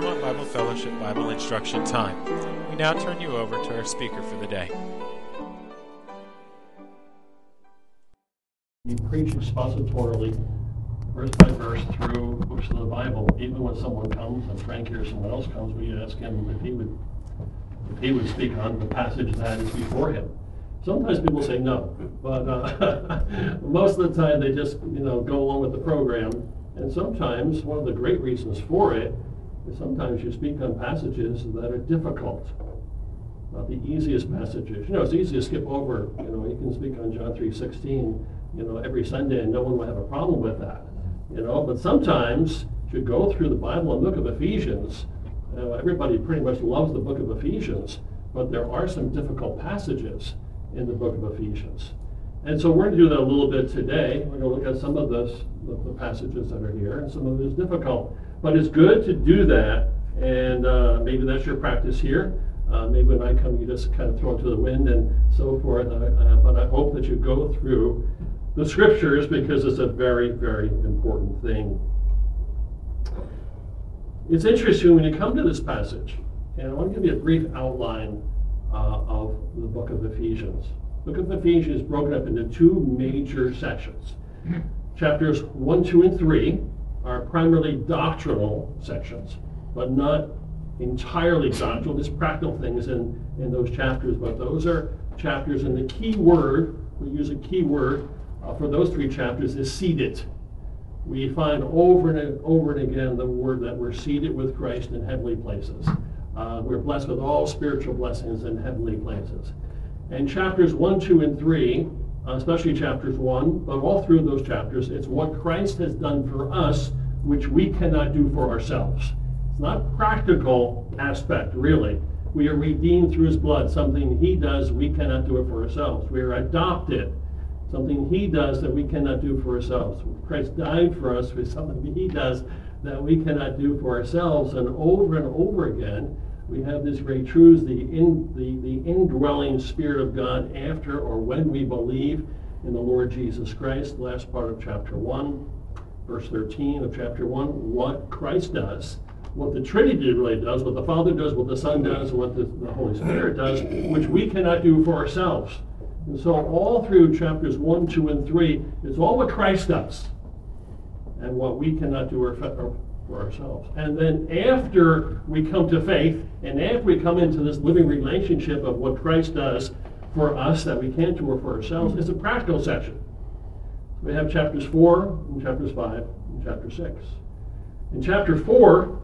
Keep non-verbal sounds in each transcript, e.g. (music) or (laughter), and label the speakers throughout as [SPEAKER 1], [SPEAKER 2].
[SPEAKER 1] Claremont Bible Fellowship Bible Instruction Time. We now turn you over to our speaker for the day.
[SPEAKER 2] You preach expositorily, verse by verse, through books of the Bible. Even when someone comes, and Frank or someone else comes, we ask him if he would if he would speak on the passage that is before him. Sometimes people say no, but uh, (laughs) most of the time they just you know go along with the program. And sometimes one of the great reasons for it sometimes you speak on passages that are difficult, not the easiest passages. You know, it's easy to skip over. You know, you can speak on John three sixteen. You know, every Sunday, and no one will have a problem with that. You know, but sometimes you go through the Bible and look at Ephesians. Uh, everybody pretty much loves the book of Ephesians, but there are some difficult passages in the book of Ephesians. And so we're going to do that a little bit today. We're going to look at some of this, the, the passages that are here, and some of it is difficult. But it's good to do that, and uh, maybe that's your practice here. Uh, maybe when I come, you just kind of throw it to the wind and so forth. Uh, but I hope that you go through the scriptures because it's a very, very important thing. It's interesting when you come to this passage, and I want to give you a brief outline uh, of the book of Ephesians. The book of Ephesians is broken up into two major sections. Chapters 1, 2, and 3 are primarily doctrinal sections, but not entirely doctrinal. There's practical things in, in those chapters, but those are chapters, and the key word, we use a key word uh, for those three chapters, is seated. We find over and over and again the word that we're seated with Christ in heavenly places. Uh, we're blessed with all spiritual blessings in heavenly places. And chapters 1, 2, and 3, uh, Uh, especially chapters 1, but all through those chapters, it's what Christ has done for us, which we cannot do for ourselves. It's not practical aspect, really. We are redeemed through his blood, something he does, we cannot do it for ourselves. We are adopted, something he does that we cannot do for ourselves. Christ died for us for something he does that we cannot do for ourselves. And over and over again, we have this great truth the, in, the, the indwelling Spirit of God after or when we believe in the Lord Jesus Christ, last part of chapter 1, verse 13 of chapter 1, what Christ does, what the Trinity really does, what the Father does, what the Son does, what the, the Holy Spirit does, which we cannot do for ourselves. And so all through chapters 1, 2, and 3, it's all what Christ does and what we cannot do for ourselves. And then after we come to faith, and after we come into this living relationship of what Christ does for us that we can't do for ourselves, it's a practical section. We have chapters 4 and chapters 5 and chapter 6. In chapter 4,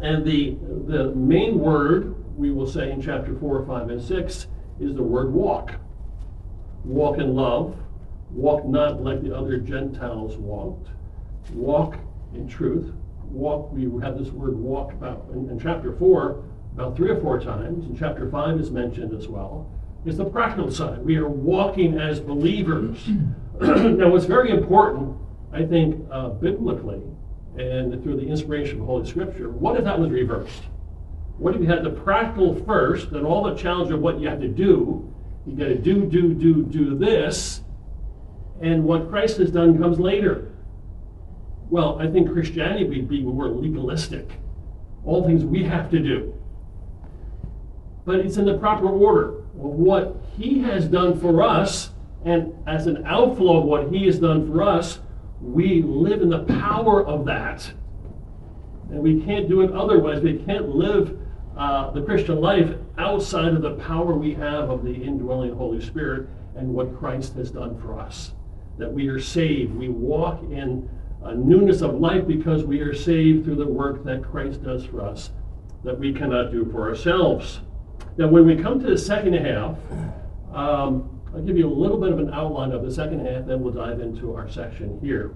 [SPEAKER 2] and the, the main word we will say in chapter 4, 5, and 6 is the word walk. Walk in love, walk not like the other Gentiles walked, walk in truth. Walk, we have this word walk about in, in chapter 4 about three or four times, and chapter 5 is mentioned as well. is the practical side. We are walking as believers. (clears throat) now, what's very important, I think, uh, biblically and through the inspiration of Holy Scripture, what if that was reversed? What if you had the practical first and all the challenge of what you have to do? You got to do, do, do, do this, and what Christ has done comes later. Well, I think Christianity would be more legalistic. All things we have to do. But it's in the proper order of what He has done for us, and as an outflow of what He has done for us, we live in the power of that. And we can't do it otherwise. We can't live uh, the Christian life outside of the power we have of the indwelling Holy Spirit and what Christ has done for us. That we are saved. We walk in a newness of life because we are saved through the work that Christ does for us that we cannot do for ourselves. Now, when we come to the second half, um, I'll give you a little bit of an outline of the second half, then we'll dive into our section here.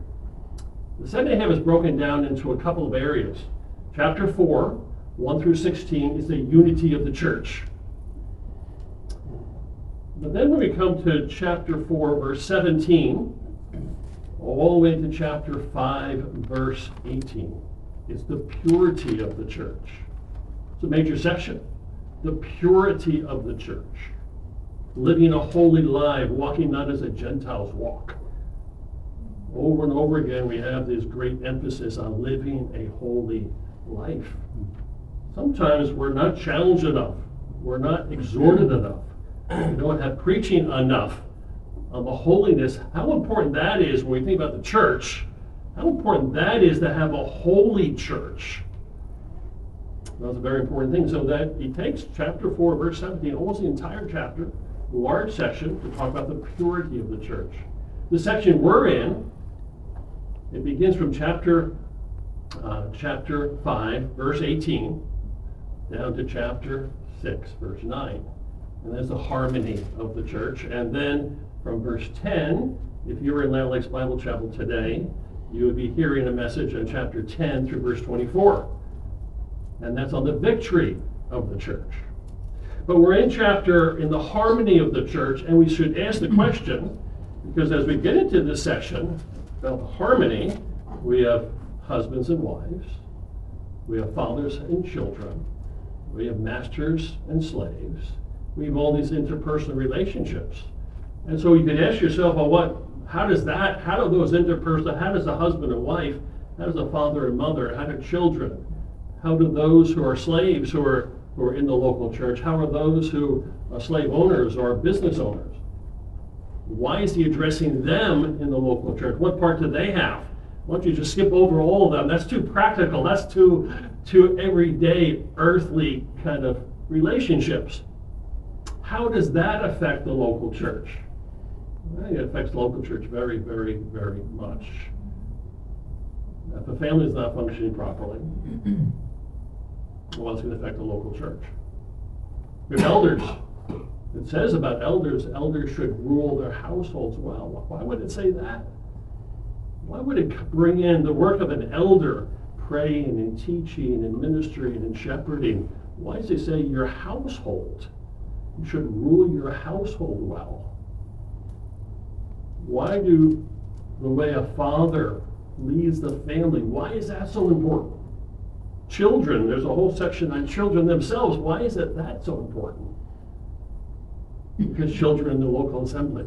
[SPEAKER 2] The second half is broken down into a couple of areas. Chapter 4, 1 through 16, is the unity of the church. But then when we come to chapter 4, verse 17, all the way to chapter 5, verse 18. It's the purity of the church. It's a major section. The purity of the church. Living a holy life, walking not as a Gentiles walk. Over and over again, we have this great emphasis on living a holy life. Sometimes we're not challenged enough, we're not exhorted enough, we don't have preaching enough on the holiness, how important that is when we think about the church, how important that is to have a holy church. That's a very important thing. So that he takes chapter 4, verse 17, almost the entire chapter, large section, to talk about the purity of the church. The section we're in, it begins from chapter uh, chapter 5, verse 18, down to chapter 6, verse 9. And there's the harmony of the church. And then from verse 10, if you were in Land Lakes Bible Chapel today, you would be hearing a message on chapter 10 through verse 24. And that's on the victory of the church. But we're in chapter in the harmony of the church, and we should ask the question, because as we get into this section about harmony, we have husbands and wives, we have fathers and children, we have masters and slaves, we have all these interpersonal relationships. And so you can ask yourself, well, what, how does that, how do those interpersonal, how does a husband and wife, how does a father and mother, how do children, how do those who are slaves who are, who are in the local church, how are those who are slave owners or business owners? Why is he addressing them in the local church? What part do they have? Why don't you just skip over all of them? That's too practical. That's too, too everyday, earthly kind of relationships. How does that affect the local church? It affects local church very, very, very much. If a family is not functioning properly, well, it's going to affect the local church. Your elders, it says about elders, elders should rule their households well. Why would it say that? Why would it bring in the work of an elder, praying and teaching and ministering and shepherding? Why does it say your household? You should rule your household well. Why do the way a father leads the family, why is that so important? Children, there's a whole section on children themselves. Why is it that so important? Because children in the local assembly,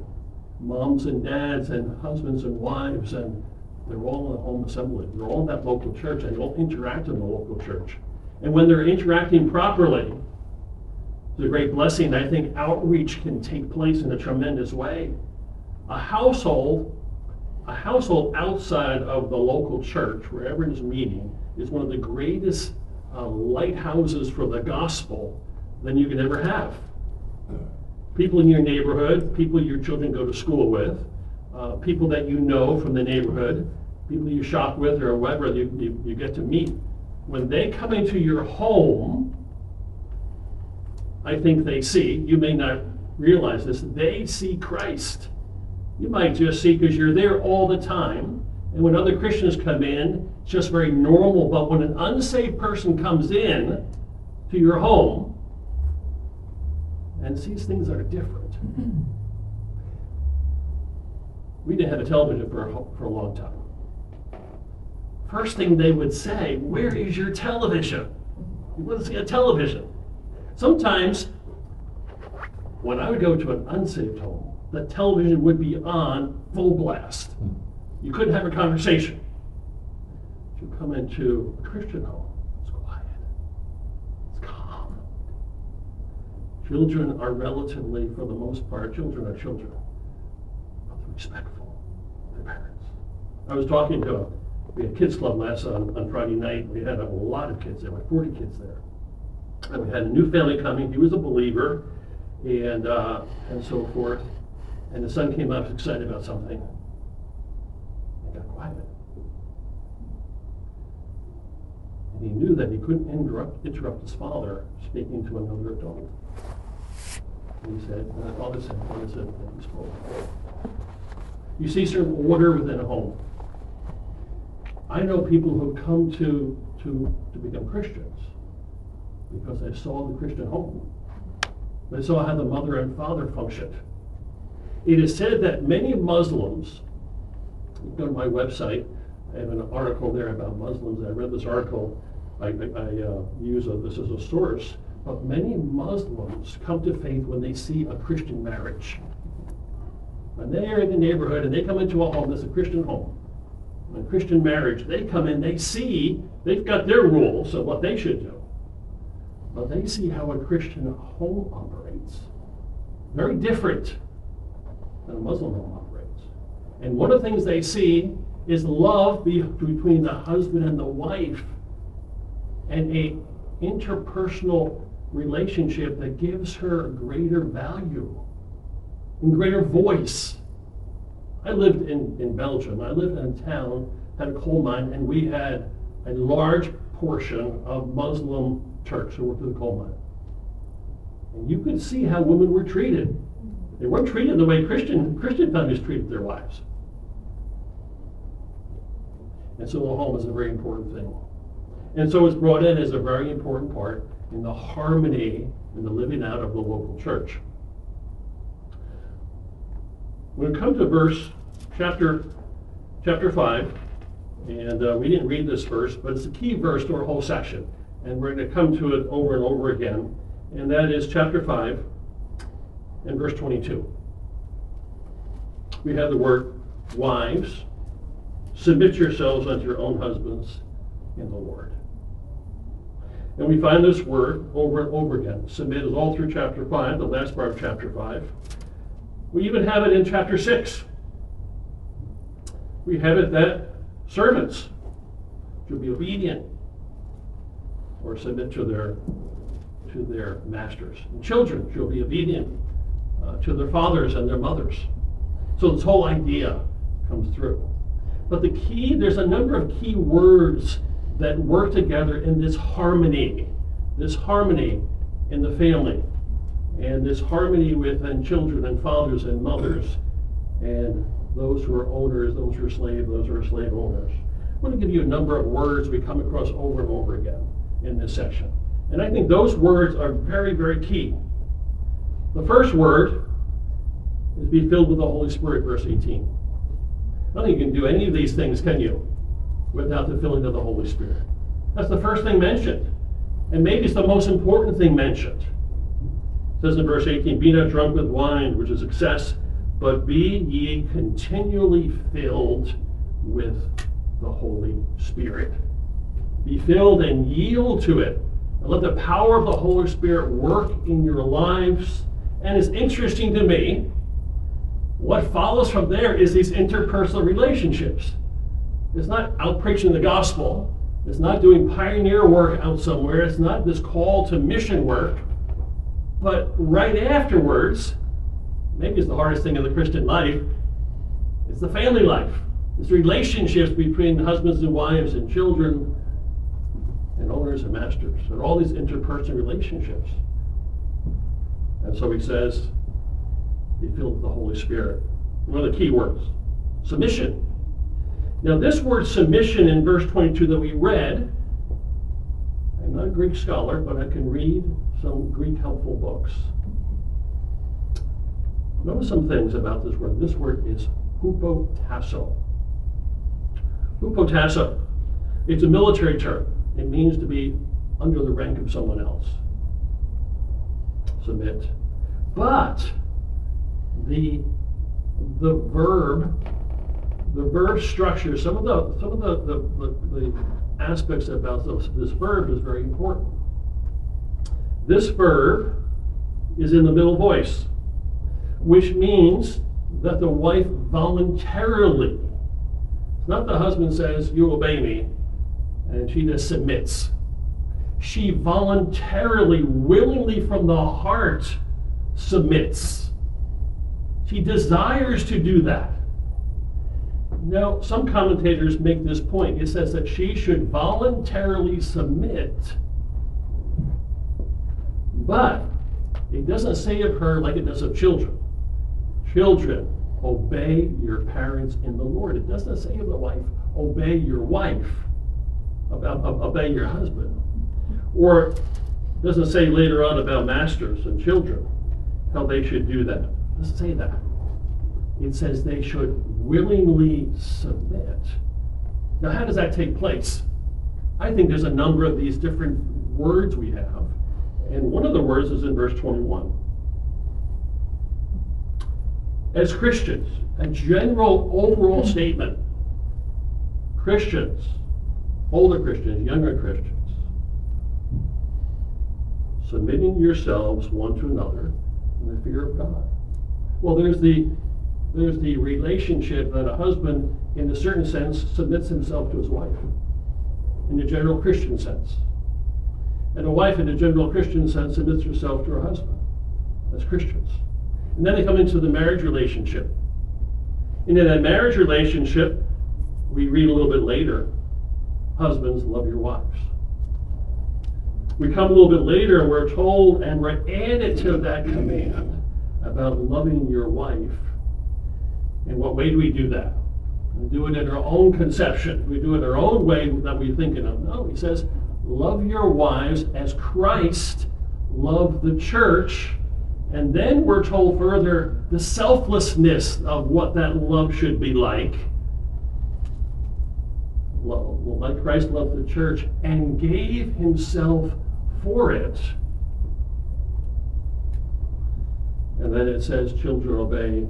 [SPEAKER 2] moms and dads and husbands and wives, and they're all in the home assembly. They're all in that local church, and they all interact in the local church. And when they're interacting properly, it's a great blessing. I think outreach can take place in a tremendous way. A household, a household outside of the local church, wherever it is meeting, is one of the greatest uh, lighthouses for the gospel than you could ever have. People in your neighborhood, people your children go to school with, uh, people that you know from the neighborhood, people you shop with or whatever you, you, you get to meet. When they come into your home, I think they see, you may not realize this, they see Christ. You might just see because you're there all the time. And when other Christians come in, it's just very normal. But when an unsaved person comes in to your home and sees things that are different, we didn't have a television for a, for a long time. First thing they would say, Where is your television? You want to see a television. Sometimes, when I would go to an unsaved home, the television would be on full blast. You couldn't have a conversation. If you come into a Christian home, it's quiet, it's calm. Children are relatively, for the most part, children are children, but they're respectful of their parents. I was talking to a, we had kids club last on, on Friday night. We had a lot of kids there, like 40 kids there. And we had a new family coming. He was a believer, and uh, and so forth. And the son came up excited about something. And got quiet. And he knew that he couldn't interrupt, interrupt his father speaking to another adult. And he said, and the father said, what is it? And he spoke. You see certain order within a home. I know people who come to, to, to become Christians because they saw the Christian home. They saw how the mother and father functioned. It is said that many Muslims, go to my website, I have an article there about Muslims. I read this article, I, I uh, use a, this as a source, but many Muslims come to faith when they see a Christian marriage. When they're in the neighborhood and they come into a home that's a Christian home, a Christian marriage, they come in, they see, they've got their rules of what they should do. But they see how a Christian home operates. Very different than a Muslim home operates. And one of the things they see is love be, between the husband and the wife and a interpersonal relationship that gives her greater value and greater voice. I lived in, in Belgium. I lived in a town, had a coal mine, and we had a large portion of Muslim Turks who worked at the coal mine. And you could see how women were treated. They weren't treated the way Christian Christian families treated their wives. And so the home is a very important thing. And so it's brought in as a very important part in the harmony and the living out of the local church. When we come to verse chapter chapter five, and uh, we didn't read this verse, but it's a key verse to our whole section, and we're going to come to it over and over again, and that is chapter five and verse twenty-two. We have the word wives, submit yourselves unto your own husbands in the Lord. And we find this word over and over again. Submit is all through chapter 5, the last part of chapter 5. We even have it in chapter 6. We have it that servants should be obedient or submit to their to their masters. And children should be obedient uh, to their fathers and their mothers. So this whole idea comes through. But the key, there's a number of key words that work together in this harmony, this harmony in the family, and this harmony within children and fathers and mothers, and those who are owners, those who are slaves, those who are slave owners. I want to give you a number of words we come across over and over again in this section. And I think those words are very, very key. The first word is be filled with the Holy Spirit, verse 18. I don't think you can do any of these things, can you? without the filling of the Holy Spirit. That's the first thing mentioned. And maybe it's the most important thing mentioned. It says in verse 18, Be not drunk with wine, which is excess, but be ye continually filled with the Holy Spirit. Be filled and yield to it. And let the power of the Holy Spirit work in your lives. And it's interesting to me, what follows from there is these interpersonal relationships. It's not out preaching the gospel. It's not doing pioneer work out somewhere. It's not this call to mission work. But right afterwards, maybe it's the hardest thing in the Christian life, it's the family life. It's relationships between husbands and wives and children and owners and masters and all these interpersonal relationships. And so he says, be filled with the Holy Spirit. One of the key words submission. Now, this word submission in verse 22 that we read, I'm not a Greek scholar, but I can read some Greek helpful books. Notice some things about this word. This word is hupotasso. Hupotasso. It's a military term. It means to be under the rank of someone else. Submit. But the the verb the verb structure, some of the some of the, the, the, the aspects about this, this verb is very important. This verb is in the middle voice, which means that the wife voluntarily, it's not the husband says, You obey me, and she just submits. She voluntarily, willingly from the heart submits. She desires to do that. Now, some commentators make this point. It says that she should voluntarily submit, but it doesn't say of her like it does of children. Children, obey your parents in the Lord. It doesn't say of the wife, obey your wife, obey your husband. Or doesn't say later on about masters and children, how they should do that. It doesn't say that it says they should willingly submit. Now, how does that take place? I think there's a number of these different words we have, and one of the words is in verse 21. as Christians, a general overall statement. Christians, older Christians, younger Christians, submitting yourselves one to another in the fear of God. Well, there's the there's the relationship that a husband, in a certain sense, submits himself to his wife, in the general Christian sense. And a wife, in the general Christian sense, submits herself to her husband as Christians. And then they come into the marriage relationship. And in that marriage relationship, we read a little bit later husbands, love your wives. We come a little bit later and we're told and we're added to that command about loving your wife. In what way do we do that? We do it in our own conception. We do it our own way that we're thinking of. No, he says, love your wives as Christ loved the church. And then we're told further the selflessness of what that love should be like. Love, Like Christ loved the church and gave himself for it. And then it says, children obey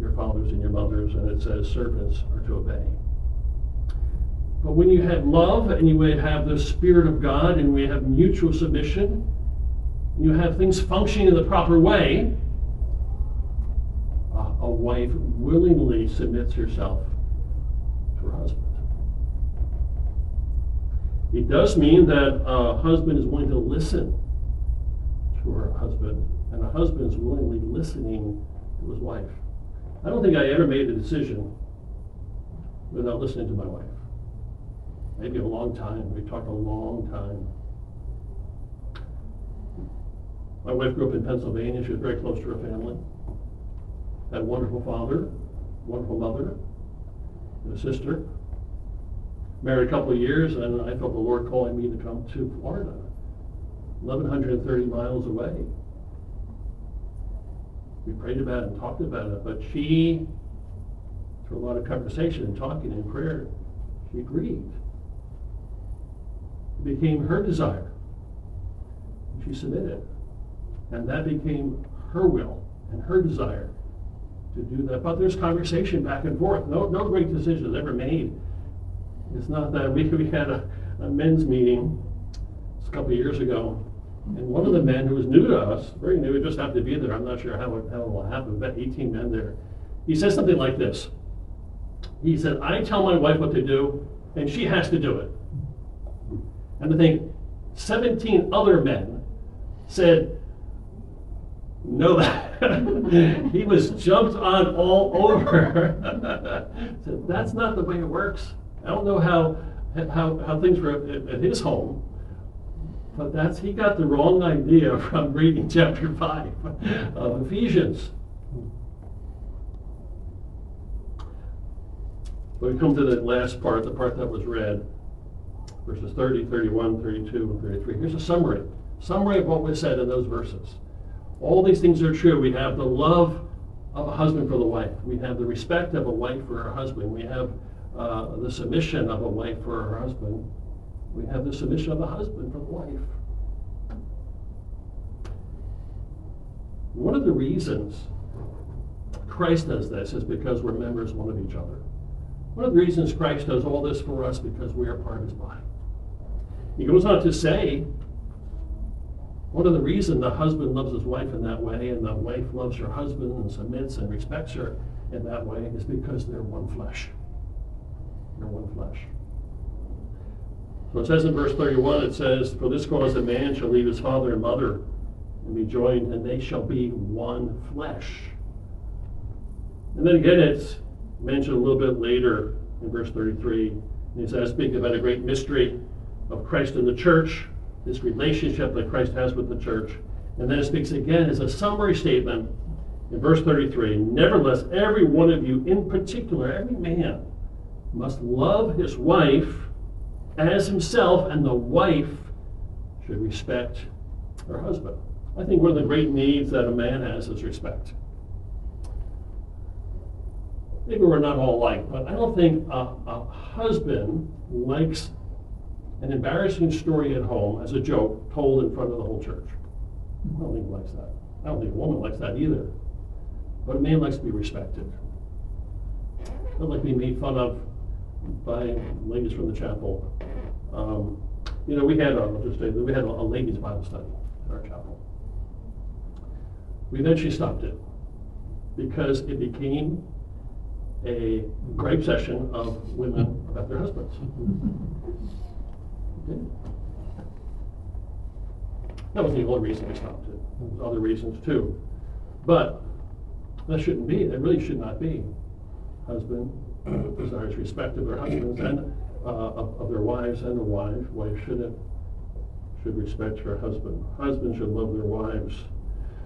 [SPEAKER 2] your fathers and your mothers, and it says servants are to obey. But when you have love and you have the Spirit of God and we have mutual submission, you have things functioning in the proper way, a, a wife willingly submits herself to her husband. It does mean that a husband is willing to listen to her husband, and a husband is willingly listening to his wife. I don't think I ever made a decision without listening to my wife. Maybe a long time. We talked a long time. My wife grew up in Pennsylvania. She was very close to her family. Had a wonderful father, wonderful mother, and a sister. Married a couple of years, and I felt the Lord calling me to come to Florida, 1,130 miles away we prayed about it and talked about it, but she, through a lot of conversation and talking and prayer, she agreed. It became her desire. She submitted. And that became her will and her desire to do that. But there's conversation back and forth. No, no great decision is ever made. It's not that we, (laughs) we had a, a men's meeting a couple of years ago, and one of the men who was new to us, very new, just happened to be there, I'm not sure how it, how it will happen, about 18 men there. He said something like this. He said, I tell my wife what to do, and she has to do it. And I think 17 other men said, no, that. (laughs) he was jumped on all over. (laughs) said, that's not the way it works. I don't know how, how, how things were at, at his home, but that's, he got the wrong idea (laughs) from reading chapter 5 of Ephesians. We come to the last part, the part that was read, verses 30, 31, 32, and 33. Here's a summary. Summary of what was said in those verses. All these things are true. We have the love of a husband for the wife. We have the respect of a wife for her husband. We have uh, the submission of a wife for her husband we have the submission of a husband for the wife. One of the reasons Christ does this is because we're members one of each other. One of the reasons Christ does all this for us because we are part of his body. He goes on to say, one of the reasons the husband loves his wife in that way and the wife loves her husband and submits and respects her in that way is because they're one flesh. They're one flesh. So it says in verse 31, it says, For this cause a man shall leave his father and mother and be joined, and they shall be one flesh. And then again, it's mentioned a little bit later in verse 33. And he says, speaking about a great mystery of Christ and the church, this relationship that Christ has with the church. And then it speaks again as a summary statement in verse 33 Nevertheless, every one of you in particular, every man, must love his wife as himself, and the wife should respect her husband. I think one of the great needs that a man has is respect. Maybe we're not all alike, but I don't think a, a husband likes an embarrassing story at home as a joke told in front of the whole church. I don't think he likes that. I don't think a woman likes that either. But a man likes to be respected. Not like being made fun of by ladies from the chapel. Um, you know, we had, a, I'll just say, we had a, a ladies' Bible study in our chapel. We eventually stopped it because it became a gripe session of women about their husbands. Did. (laughs) That wasn't the only reason we stopped it. There was other reasons too. But that shouldn't be. That really should not be. Husband desires respect of their husbands and uh, of, their wives and a wife. Wife should should respect her husband. Husbands should love their wives.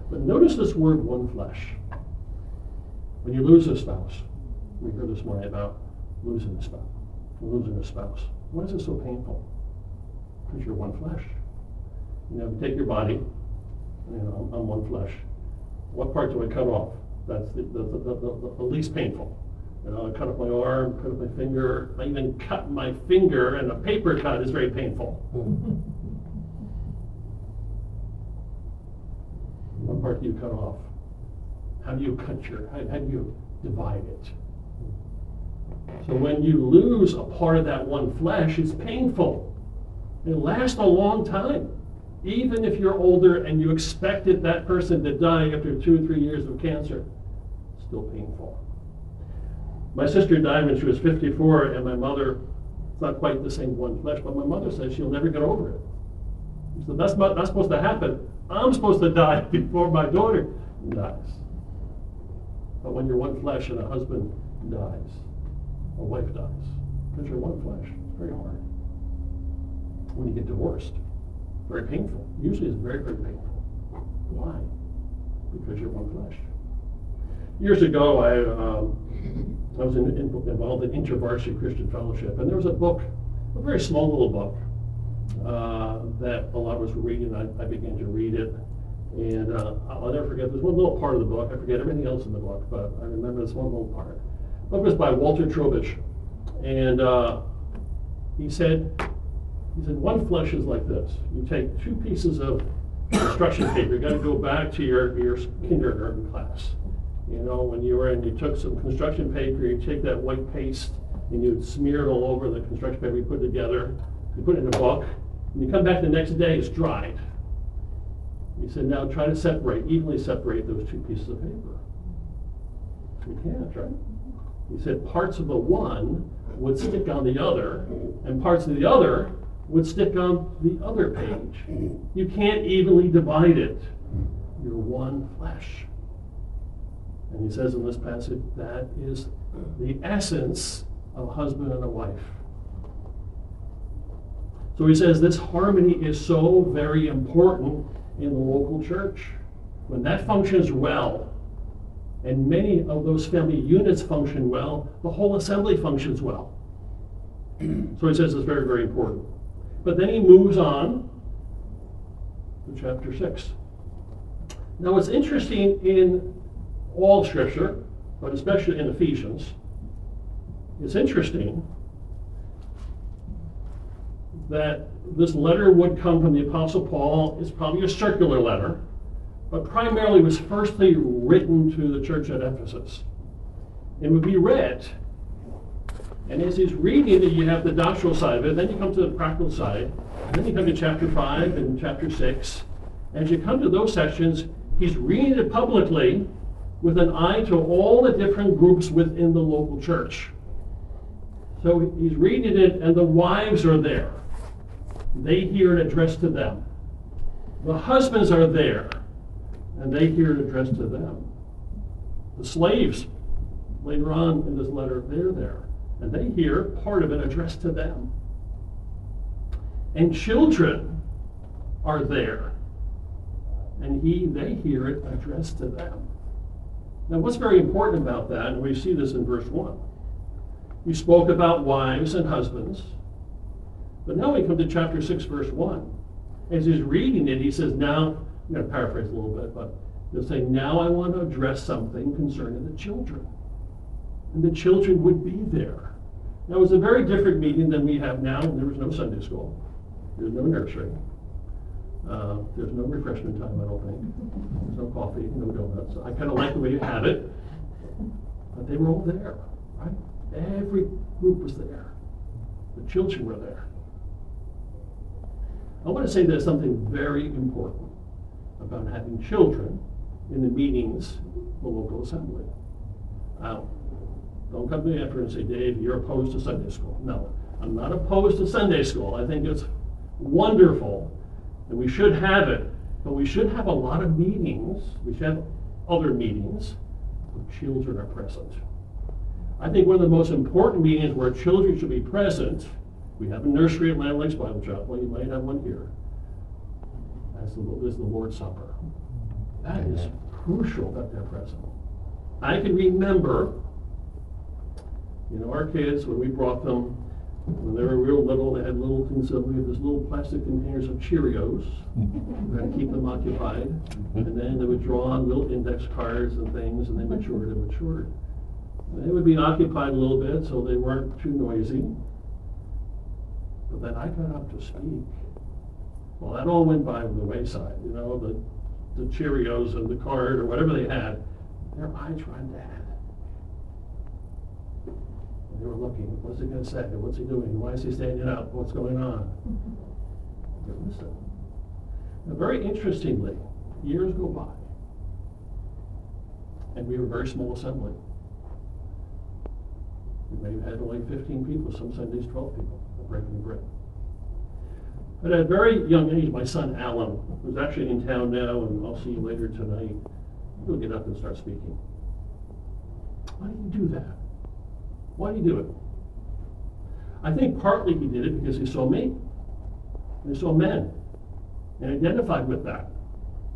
[SPEAKER 2] But notice this word one flesh. When you lose a spouse, we heard this morning about losing a spouse. Losing a spouse. Why is it so painful? Because you're one flesh. You know, take your body, you know, I'm, one flesh. What part do I cut off? That's the, the, the, the least painful. You know, I cut off my arm, cut off my finger. I even cut my finger, and a paper cut is very painful. Hmm. What part do you cut off? How do you cut your, how, how do you divide it? So when you lose a part of that one flesh, it's painful. It lasts a long time. Even if you're older and you expected that person to die after two or three years of cancer, still painful. My sister died when she was 54, and my mother, it's not quite the same one flesh, but my mother says she'll never get over it. So that's not, not supposed to happen. I'm supposed to (laughs) die before my daughter dies. But when you're one flesh and a husband dies, a wife dies, because you're one flesh, it's very hard. When you get divorced, very painful. Usually it's very, very painful. Why? Because you're one flesh. Years ago, I, um, I was in, in, involved in InterVarsity Christian Fellowship, and there was a book, a very small little book, uh, that a lot of us were reading. I, I began to read it, and uh, I'll never forget. There's one little part of the book. I forget everything else in the book, but I remember this one little part. The book was by Walter Trobisch, and uh, he said, he said, one flesh is like this. You take two pieces of construction paper. You got to go back to your your kindergarten class. You know, when you were in, you took some construction paper. You take that white paste and you smear it all over the construction paper you put together. You put it in a book. And you come back the next day, it's dried. He said, now try to separate, evenly separate those two pieces of paper. You can't, right? He said parts of the one would stick on the other, and parts of the other would stick on the other page. You can't evenly divide it. You're one flesh. And he says in this passage that is the essence of a husband and a wife. So he says this harmony is so very important in the local church. When that functions well, and many of those family units function well, the whole assembly functions well. so he says it's very, very important. But then he moves on to chapter 6. Now, what's interesting in all Scripture, but especially in Ephesians, it's interesting that this letter would come from the Apostle Paul. It's probably a circular letter, but primarily was firstly written to the church at Ephesus. It would be read. And as he's reading it, you have the doctrinal side of it, then you come to the practical side, and then you come to chapter 5 and chapter 6. As you come to those sections, he's reading it publicly with an eye to all the different groups within the local church. So he's reading it, and the wives are there. They hear it addressed to them. The husbands are there, and they hear it addressed to them. The slaves, later on in this letter, they're there, and they hear part of it addressed to them. And children are there, and he, they hear it addressed to them. Now, what's very important about that, and we see this in verse 1, we spoke about wives and husbands but now we come to chapter 6, verse 1. As he's reading it, he says, Now, I'm going to paraphrase a little bit, but he'll say, Now I want to address something concerning the children. And the children would be there. Now, it was a very different meeting than we have now. There was no Sunday school, there was no nursery. Uh, There's no refreshment time, I don't think. There's no coffee, no donuts. I kind of like the way you have it. But they were all there, right? Every group was there. The children were there. I want to say there's something very important about having children in the meetings of the local assembly. Now, don't come to me after and say, Dave, you're opposed to Sunday school. No, I'm not opposed to Sunday school. I think it's wonderful, and we should have it. But we should have a lot of meetings, we should have other meetings where children are present. I think one of the most important meetings where children should be present, we have a nursery at Land Lakes Bible Chapel, you might have one here. That's the, is the Lord's Supper. That is crucial that they're present. I can remember, you know, our kids, when we brought them, when they were real little, they had little things, of- we had these little plastic containers of Cheerios. We had to keep them occupied. And then they would draw on little index cards and things, and they matured and matured. They would be occupied a little bit, so they weren't too noisy. But then I got up to speak. Well, that all went by the wayside, you know, the, the Cheerios and the card or whatever they had, their eyes were on They were looking, what's he gonna say? What's he doing? Why is he standing up? What's going on? (laughs) They're. Now, very interestingly, years go by. And we were a very small assembly. We may have had only fifteen people, some Sundays twelve people, breaking bread. But at a very young age, my son Alan, who's actually in town now, and I'll see you later tonight, he'll get up and start speaking. Why did you do that? Why did he do it? I think partly he did it because he saw me. And he saw men and identified with that.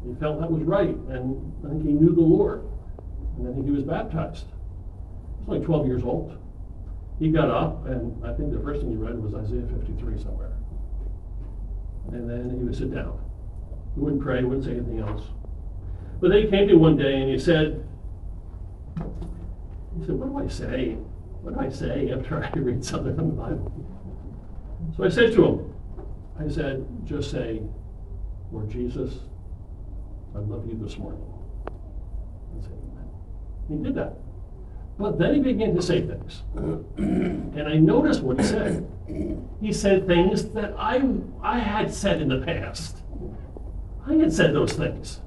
[SPEAKER 2] He felt that was right, and I think he knew the Lord. And I think he was baptized. He was only 12 years old. He got up, and I think the first thing he read was Isaiah 53 somewhere. And then he would sit down. He wouldn't pray, wouldn't say anything else. But then he came to me one day and he said, he said, what do I say? What I say after I read something from the Bible? So I said to him, I said, just say, Lord Jesus, I love you this morning. And say amen. He did that. But then he began to say things. And I noticed what he said. He said things that I, I had said in the past. I had said those things.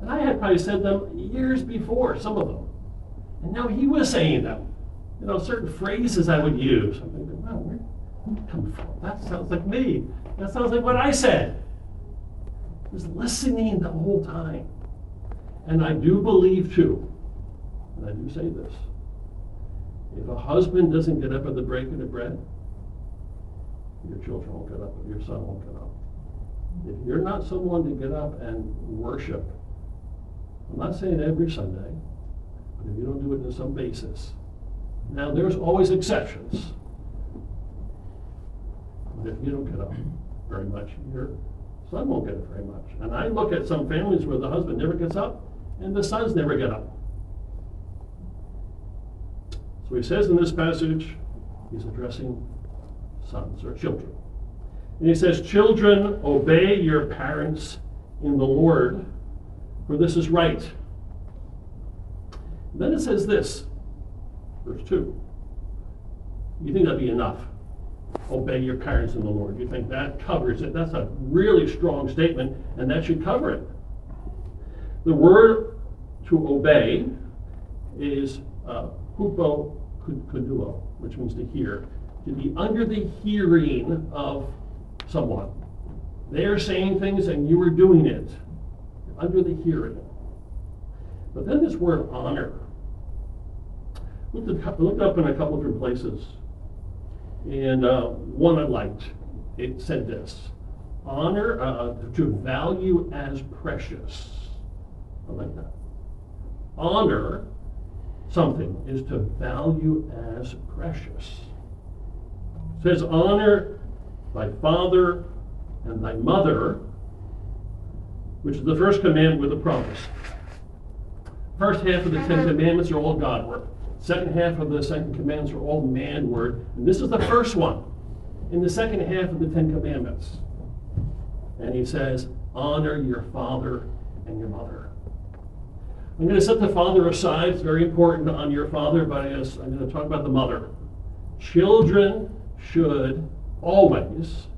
[SPEAKER 2] And I had probably said them years before, some of them. And now he was saying them. You know, certain phrases I would use. I'm thinking, wow, where did that come from? That sounds like me. That sounds like what I said. I was listening the whole time. And I do believe too, and I do say this, if a husband doesn't get up at the breaking of bread, your children won't get up, your son won't get up. If you're not someone to get up and worship, I'm not saying every Sunday, if you don't do it on some basis. Now, there's always exceptions. But if you don't get up very much, your son won't get up very much. And I look at some families where the husband never gets up and the sons never get up. So he says in this passage, he's addressing sons or children. And he says, Children, obey your parents in the Lord, for this is right. Then it says this, verse 2. You think that'd be enough? Obey your parents in the Lord. You think that covers it? That's a really strong statement, and that should cover it. The word to obey is uh, hupo kuduo, which means to hear. To be under the hearing of someone. They are saying things and you are doing it. Under the hearing. But then this word honor. Looked, at, looked up in a couple different places. And uh, one I liked. It said this honor, uh, to value as precious. I like that. Honor something is to value as precious. It says, honor thy father and thy mother, which is the first commandment with a promise. First half of the Ten Commandments are all God word. Second half of the second commandments are all man word. And this is the first one in the second half of the Ten Commandments. And he says, honor your father and your mother. I'm going to set the father aside. It's very important on your father, but I'm going to talk about the mother. Children should always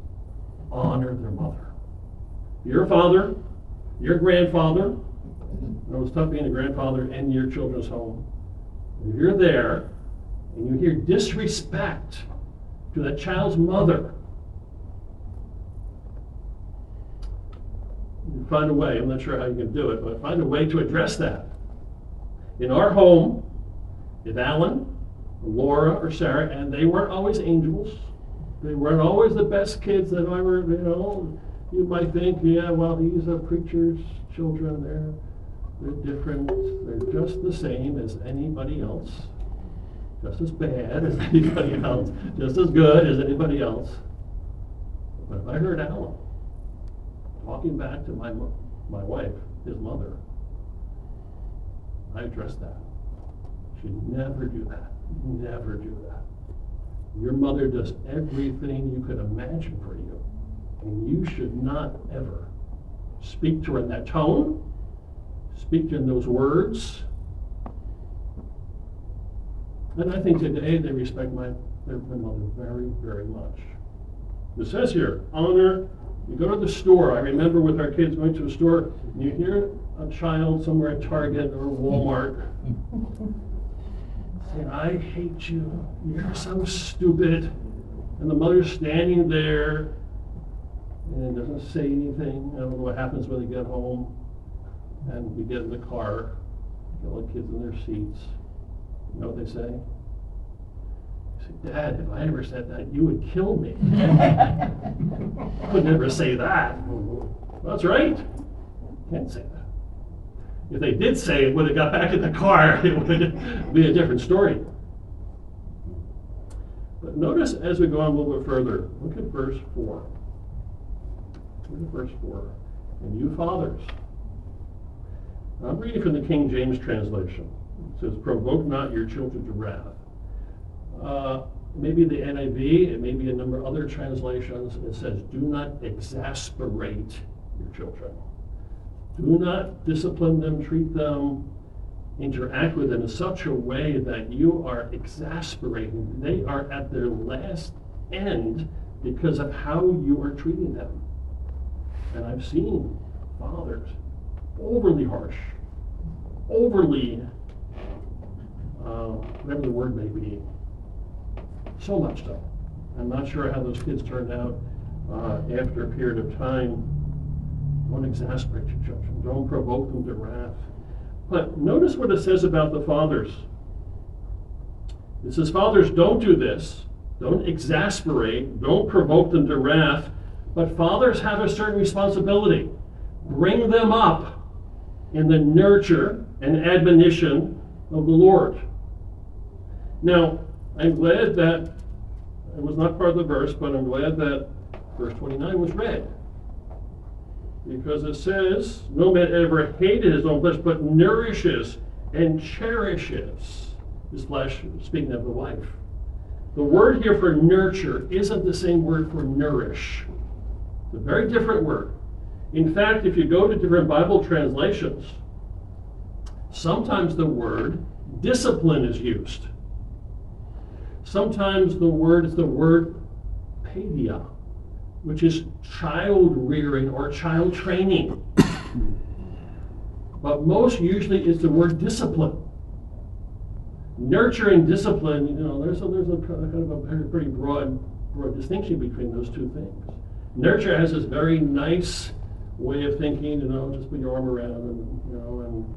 [SPEAKER 2] honor their mother. Your father, your grandfather, it was tough being a grandfather in your children's home. If you're there and you hear disrespect to that child's mother, you find a way. I'm not sure how you can do it, but find a way to address that. In our home, if Alan, Laura, or Sarah, and they weren't always angels, they weren't always the best kids that I ever, you know, you might think, yeah, well, these are preachers' children, they're, they're different, they're just the same as anybody else, just as bad as (laughs) anybody else, just as good as anybody else. But if I heard Alan talking back to my, my wife, his mother, I address that. Should never do that. Never do that. Your mother does everything you could imagine for you. And you should not ever speak to her in that tone, speak in those words. And I think today they respect my, their, my mother very, very much. It says here, honor, you go to the store. I remember with our kids going to a store, you hear a child somewhere at Target or Walmart (laughs) saying, I hate you. You're so stupid. And the mother's standing there and doesn't say anything. I don't know what happens when they get home. And we get in the car, get all the kids in their seats. You know what they say? They say, Dad, if I ever said that, you would kill me. I (laughs) would never say that. That's right. Can't say that. If they did say it when they got back in the car, (laughs) it would be a different story. But notice as we go on a little bit further, look at verse 4. Look at verse 4. And you fathers. I'm reading from the King James translation. It says, Provoke not your children to wrath. Uh, maybe the NIV, and maybe a number of other translations, it says, Do not exasperate your children. Do not discipline them, treat them, interact with them in such a way that you are exasperating. They are at their last end because of how you are treating them. And I've seen fathers overly harsh, overly, uh, whatever the word may be, so much so. I'm not sure how those kids turned out uh, after a period of time. Don't exasperate your children. Don't provoke them to wrath. But notice what it says about the fathers. It says, Fathers, don't do this. Don't exasperate. Don't provoke them to wrath. But fathers have a certain responsibility. Bring them up in the nurture and admonition of the Lord. Now, I'm glad that it was not part of the verse, but I'm glad that verse 29 was read. Because it says, No man ever hated his own flesh, but nourishes and cherishes his flesh, speaking of the wife. The word here for nurture isn't the same word for nourish. It's a very different word. In fact, if you go to different Bible translations, sometimes the word discipline is used. Sometimes the word is the word paideia which is child rearing or child training. (coughs) but most usually is the word discipline. Nurturing discipline, you know, there's a, there's a kind of a pretty broad, broad distinction between those two things. Nurture has this very nice way of thinking, you know, just put your arm around and, you know, and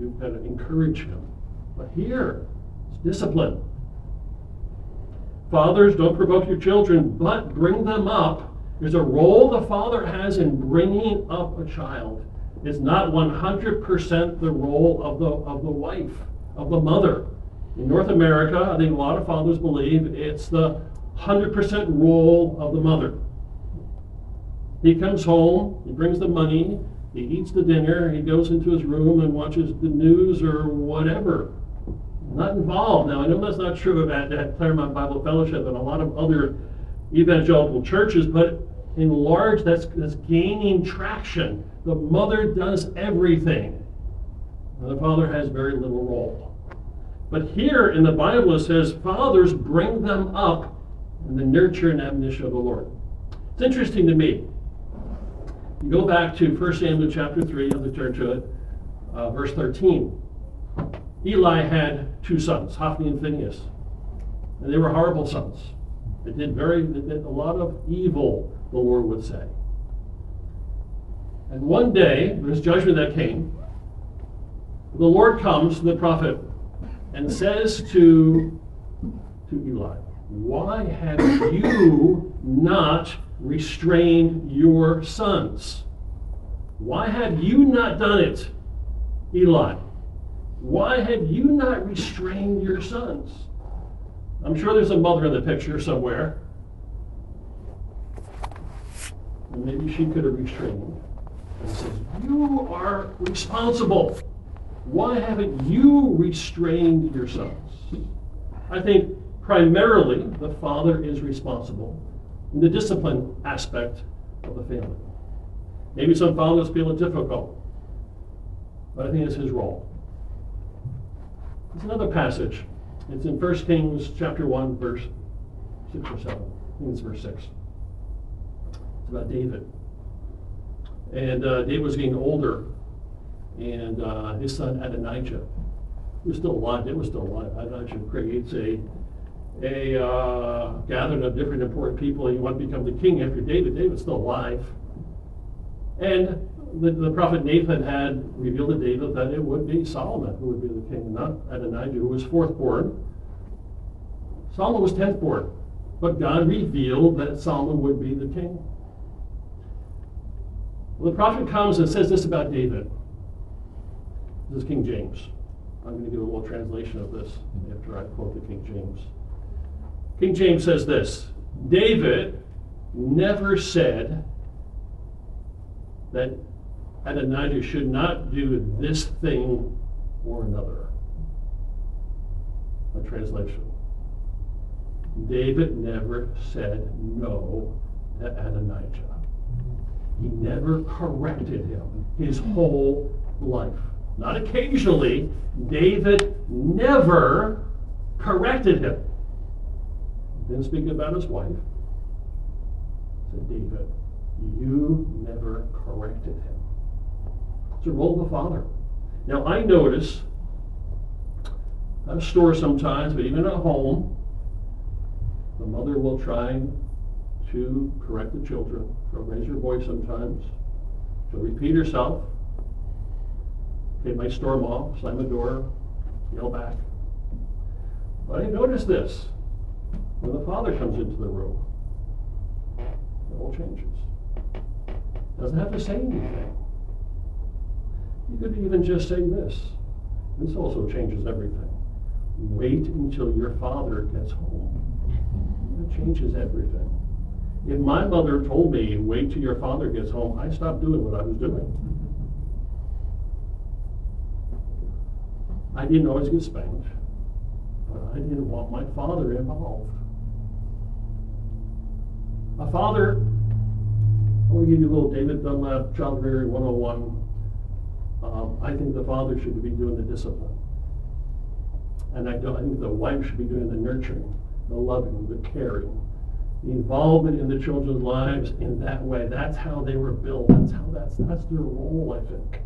[SPEAKER 2] you've got to encourage him. But here, it's discipline. Fathers, don't provoke your children, but bring them up there's a role the father has in bringing up a child. It's not 100% the role of the, of the wife, of the mother. In North America, I think a lot of fathers believe it's the 100% role of the mother. He comes home, he brings the money, he eats the dinner, he goes into his room and watches the news or whatever. Not involved. Now, I know that's not true about at Claremont Bible Fellowship and a lot of other evangelical churches, but enlarged, that's, that's gaining traction. The mother does everything. And the father has very little role. But here in the Bible it says, fathers bring them up in the nurture and admonition of the Lord. It's interesting to me. Go back to 1 Samuel chapter 3, you have to turn to it, uh, verse 13. Eli had two sons, Hophni and Phinehas. And they were horrible sons. They did very they did a lot of evil, the Lord would say. And one day, there's judgment that came. The Lord comes to the prophet and says to, to Eli, Why have you not restrained your sons? Why have you not done it, Eli? Why have you not restrained your sons? I'm sure there's a mother in the picture somewhere. Maybe she could have restrained. And says, You are responsible. Why haven't you restrained your sons? I think primarily the father is responsible in the discipline aspect of the family. Maybe some fathers feel it difficult, but I think it's his role. There's another passage. It's in 1 Kings chapter 1, verse 6 or 7. I think it's verse 6. It's about David. And uh, David was getting older, and uh, his son Adonijah was still alive. David was still alive. Adonijah creates a a uh, gathering of different important people. He want to become the king after David. David's still alive. And the, the prophet Nathan had revealed to David that it would be Solomon who would be the king, not Adonijah, who was fourth born. Solomon was tenth born, but God revealed that Solomon would be the king. Well, the prophet comes and says this about David. This is King James. I'm going to give a little translation of this after I quote the King James. King James says this David never said that Adonijah should not do this thing or another. A translation. David never said no to Adonijah. He never corrected him his whole life. Not occasionally. David never corrected him. Then speaking about his wife, said David, you never corrected him. It's a role of the father. Now I notice at a store sometimes, but even at home, the mother will try to correct the children. She'll raise her voice sometimes. She'll repeat herself. They might storm off, slam the door, yell back. But I notice this. When the father comes into the room, it all changes. Doesn't have to say anything. You could even just say this. This also changes everything. Wait until your father gets home. That changes everything. If my mother told me, wait till your father gets home, I stopped doing what I was doing. I didn't always get spanked, but I didn't want my father involved. A father, I want to give you a little David Dunlap Child Rearing 101. Um, I think the father should be doing the discipline. And I, don't, I think the wife should be doing the nurturing, the loving, the caring, the involvement in the children's lives in that way. That's how they were built. That's how that's that's their role, I think.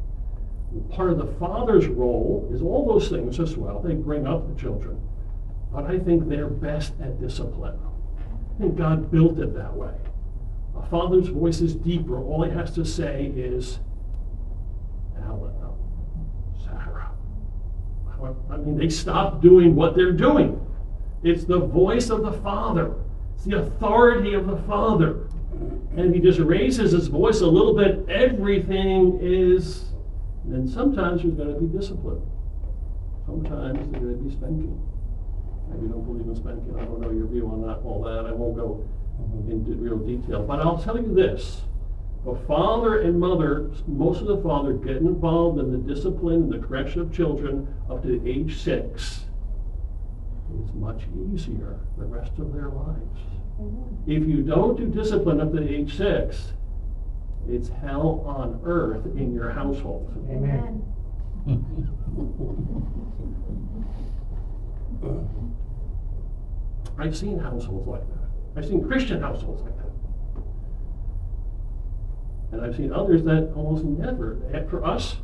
[SPEAKER 2] And part of the father's role is all those things as well. They bring up the children. But I think they're best at discipline. Think God built it that way. A father's voice is deeper. All he has to say is, Alan, Sarah. I mean, they stop doing what they're doing. It's the voice of the Father. It's the authority of the Father. And he just raises his voice a little bit, everything is. Then sometimes there's going to be discipline. Sometimes there's going to be spanking. Maybe you don't believe in spanking. I don't know your view on that, all that. I won't go into real detail. But I'll tell you this. The father and mother, most of the father get involved in the discipline and the correction of children up to age six. It's much easier the rest of their lives. If you don't do discipline up to age six, it's hell on earth in your household.
[SPEAKER 3] Amen. (laughs) (laughs)
[SPEAKER 2] I've seen households like that. I've seen Christian households like that. And I've seen others that almost never, eh, for us,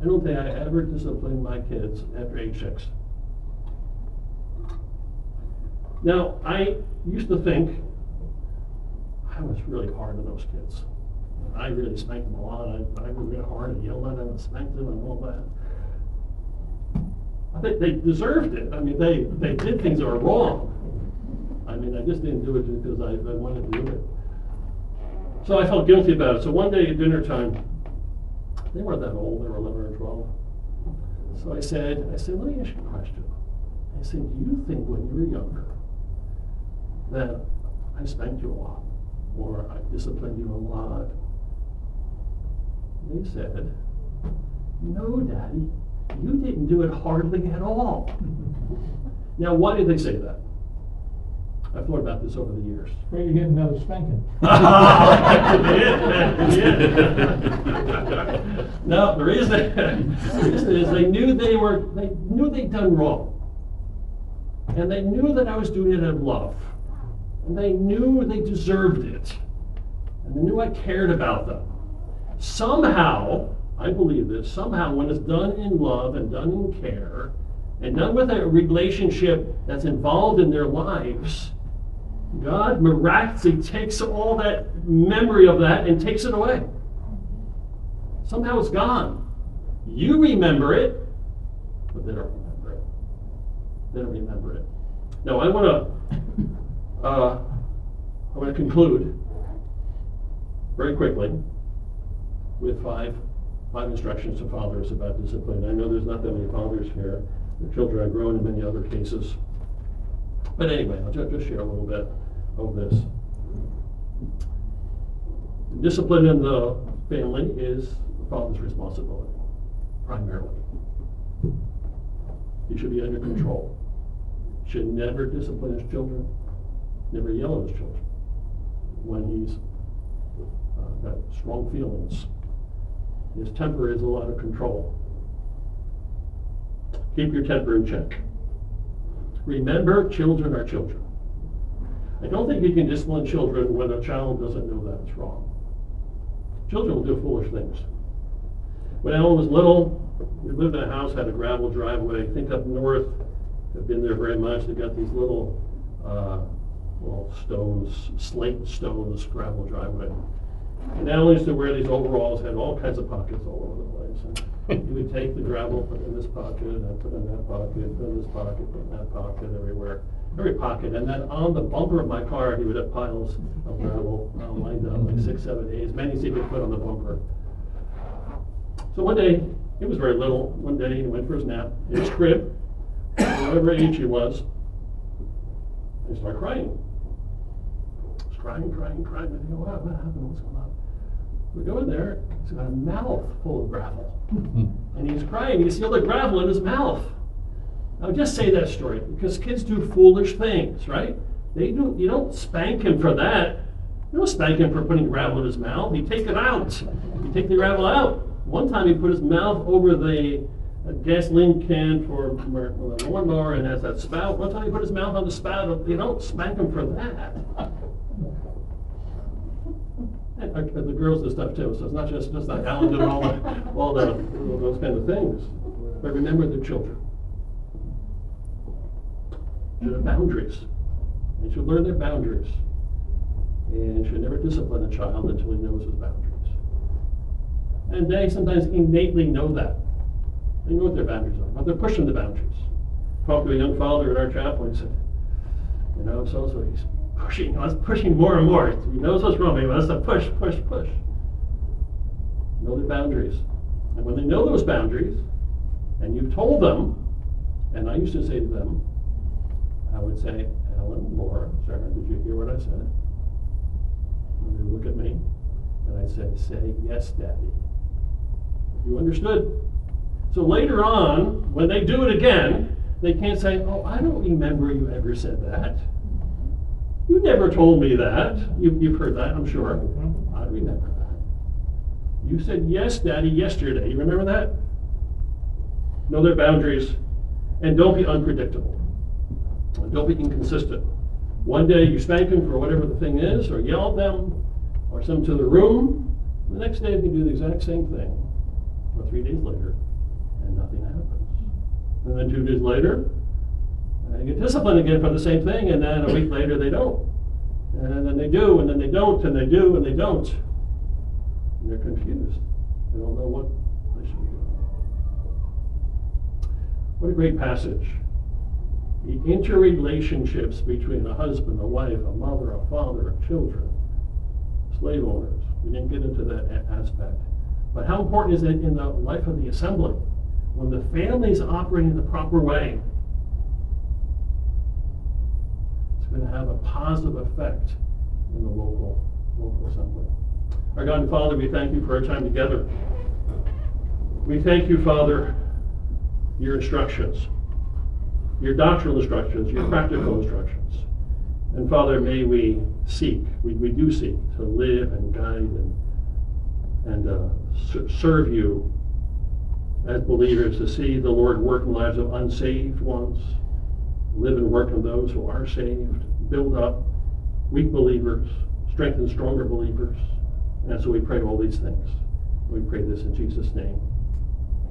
[SPEAKER 2] I don't think I ever disciplined my kids after age six. Now, I used to think I was really hard on those kids. I really spanked them a lot. I, I was really hard and yelled at them and spanked them and all that. I think they deserved it. I mean, they, they did things that were wrong. I mean, I just didn't do it because I, I wanted to do it. So I felt guilty about it. So one day at dinner time, they weren't that old, they were 11 or 12. So I said, I said, let me ask you a question. I said, do you think when you were younger that I spanked you a lot or I disciplined you a lot? They said, no, Daddy, you didn't do it hardly at all. (laughs) now, why did they say that? I've thought about this over the years.
[SPEAKER 3] Afraid you get another spanking. (laughs)
[SPEAKER 2] no, the reason, (laughs) the reason is they knew they were they knew they'd done wrong. And they knew that I was doing it in love. And they knew they deserved it. And they knew I cared about them. Somehow, I believe this, somehow when it's done in love and done in care, and done with a relationship that's involved in their lives, God miraculously takes all that memory of that and takes it away. Somehow it's gone. You remember it, but they don't remember it. They don't remember it. Now I want to uh, I want to conclude very quickly with five five instructions to fathers about discipline. I know there's not that many fathers here. The children are grown in many other cases. But anyway, I'll just, just share a little bit of this. Discipline in the family is the father's responsibility, primarily. He should be under control. Should never discipline his children, never yell at his children when he's uh, got strong feelings. His temper is a lot of control. Keep your temper in check. Remember, children are children. I don't think you can discipline children when a child doesn't know that it's wrong. Children will do foolish things. When Alan was little, we lived in a house, had a gravel driveway. I Think up north, I've been there very much. They've got these little, uh, well, stones, slate stones, gravel driveway. And Alan used to wear these overalls, had all kinds of pockets all over the place. And you would take the gravel, put it in this pocket, and put it in that pocket, put it in this pocket, put it in that pocket, everywhere every pocket. And then on the bumper of my car, he would have piles of gravel uh, lined up, like six, seven, eight, as many as he could put on the bumper. So one day, he was very little. One day, he went for his nap in his crib, whatever age he was, and he started crying. He was crying, crying, crying. And I go, wow, what happened? What's going on? We go in there, he's got a mouth full of gravel. (laughs) and he's crying. You see all the gravel in his mouth. I'll just say that story because kids do foolish things, right? They do. You don't spank him for that. You don't spank him for putting gravel in his mouth. You take it out. You take the gravel out. One time he put his mouth over the uh, gasoline can for a uh, lawnmower and has that spout. One time he put his mouth on the spout. You don't spank him for that. And uh, the girls do stuff too, so it's not just just like Alan doing all the, all the all those kind of things. But remember the children have boundaries. They should learn their boundaries. And should never discipline a child until he knows his boundaries. And they sometimes innately know that. They know what their boundaries are, but they're pushing the boundaries. Talked to a young father at our chapel and said, you know, so so he's pushing, he's pushing more and more. He knows what's wrong. He wants to push, push, push. Know their boundaries. And when they know those boundaries, and you've told them, and I used to say to them, I would say, Alan, Laura, Sarah, did you hear what I said? And they look at me, and I said, say, yes, Daddy. You understood? So later on, when they do it again, They can't say, oh, I don't remember you ever said that. You never told me that. You, you've heard that, I'm sure. I remember that. You said yes, Daddy, yesterday. You remember that? Know their boundaries and don't be unpredictable. Don't be inconsistent. One day you spank them for whatever the thing is, or yell at them, or send them to the room. The next day they do the exact same thing, or three days later, and nothing happens. And then two days later, they get disciplined again for the same thing, and then a week later they don't. And then they do, and then they don't, and they do, and they don't. And they're confused. They don't know what they should be doing. What a great passage. The interrelationships between a husband, a wife, a mother, a father, children, slave owners. We didn't get into that a- aspect. But how important is it in the life of the assembly? When the family is operating in the proper way, it's going to have a positive effect in the local, local assembly. Our God and Father, we thank you for our time together. We thank you, Father, your instructions, your doctrinal instructions, your practical instructions. And Father, may we seek, we, we do seek to live and guide and, and uh, serve you as believers, to see the Lord work in the lives of unsaved ones, live and work in those who are saved, build up weak believers, strengthen stronger believers. And so we pray all these things. We pray this in Jesus' name.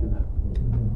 [SPEAKER 2] Amen.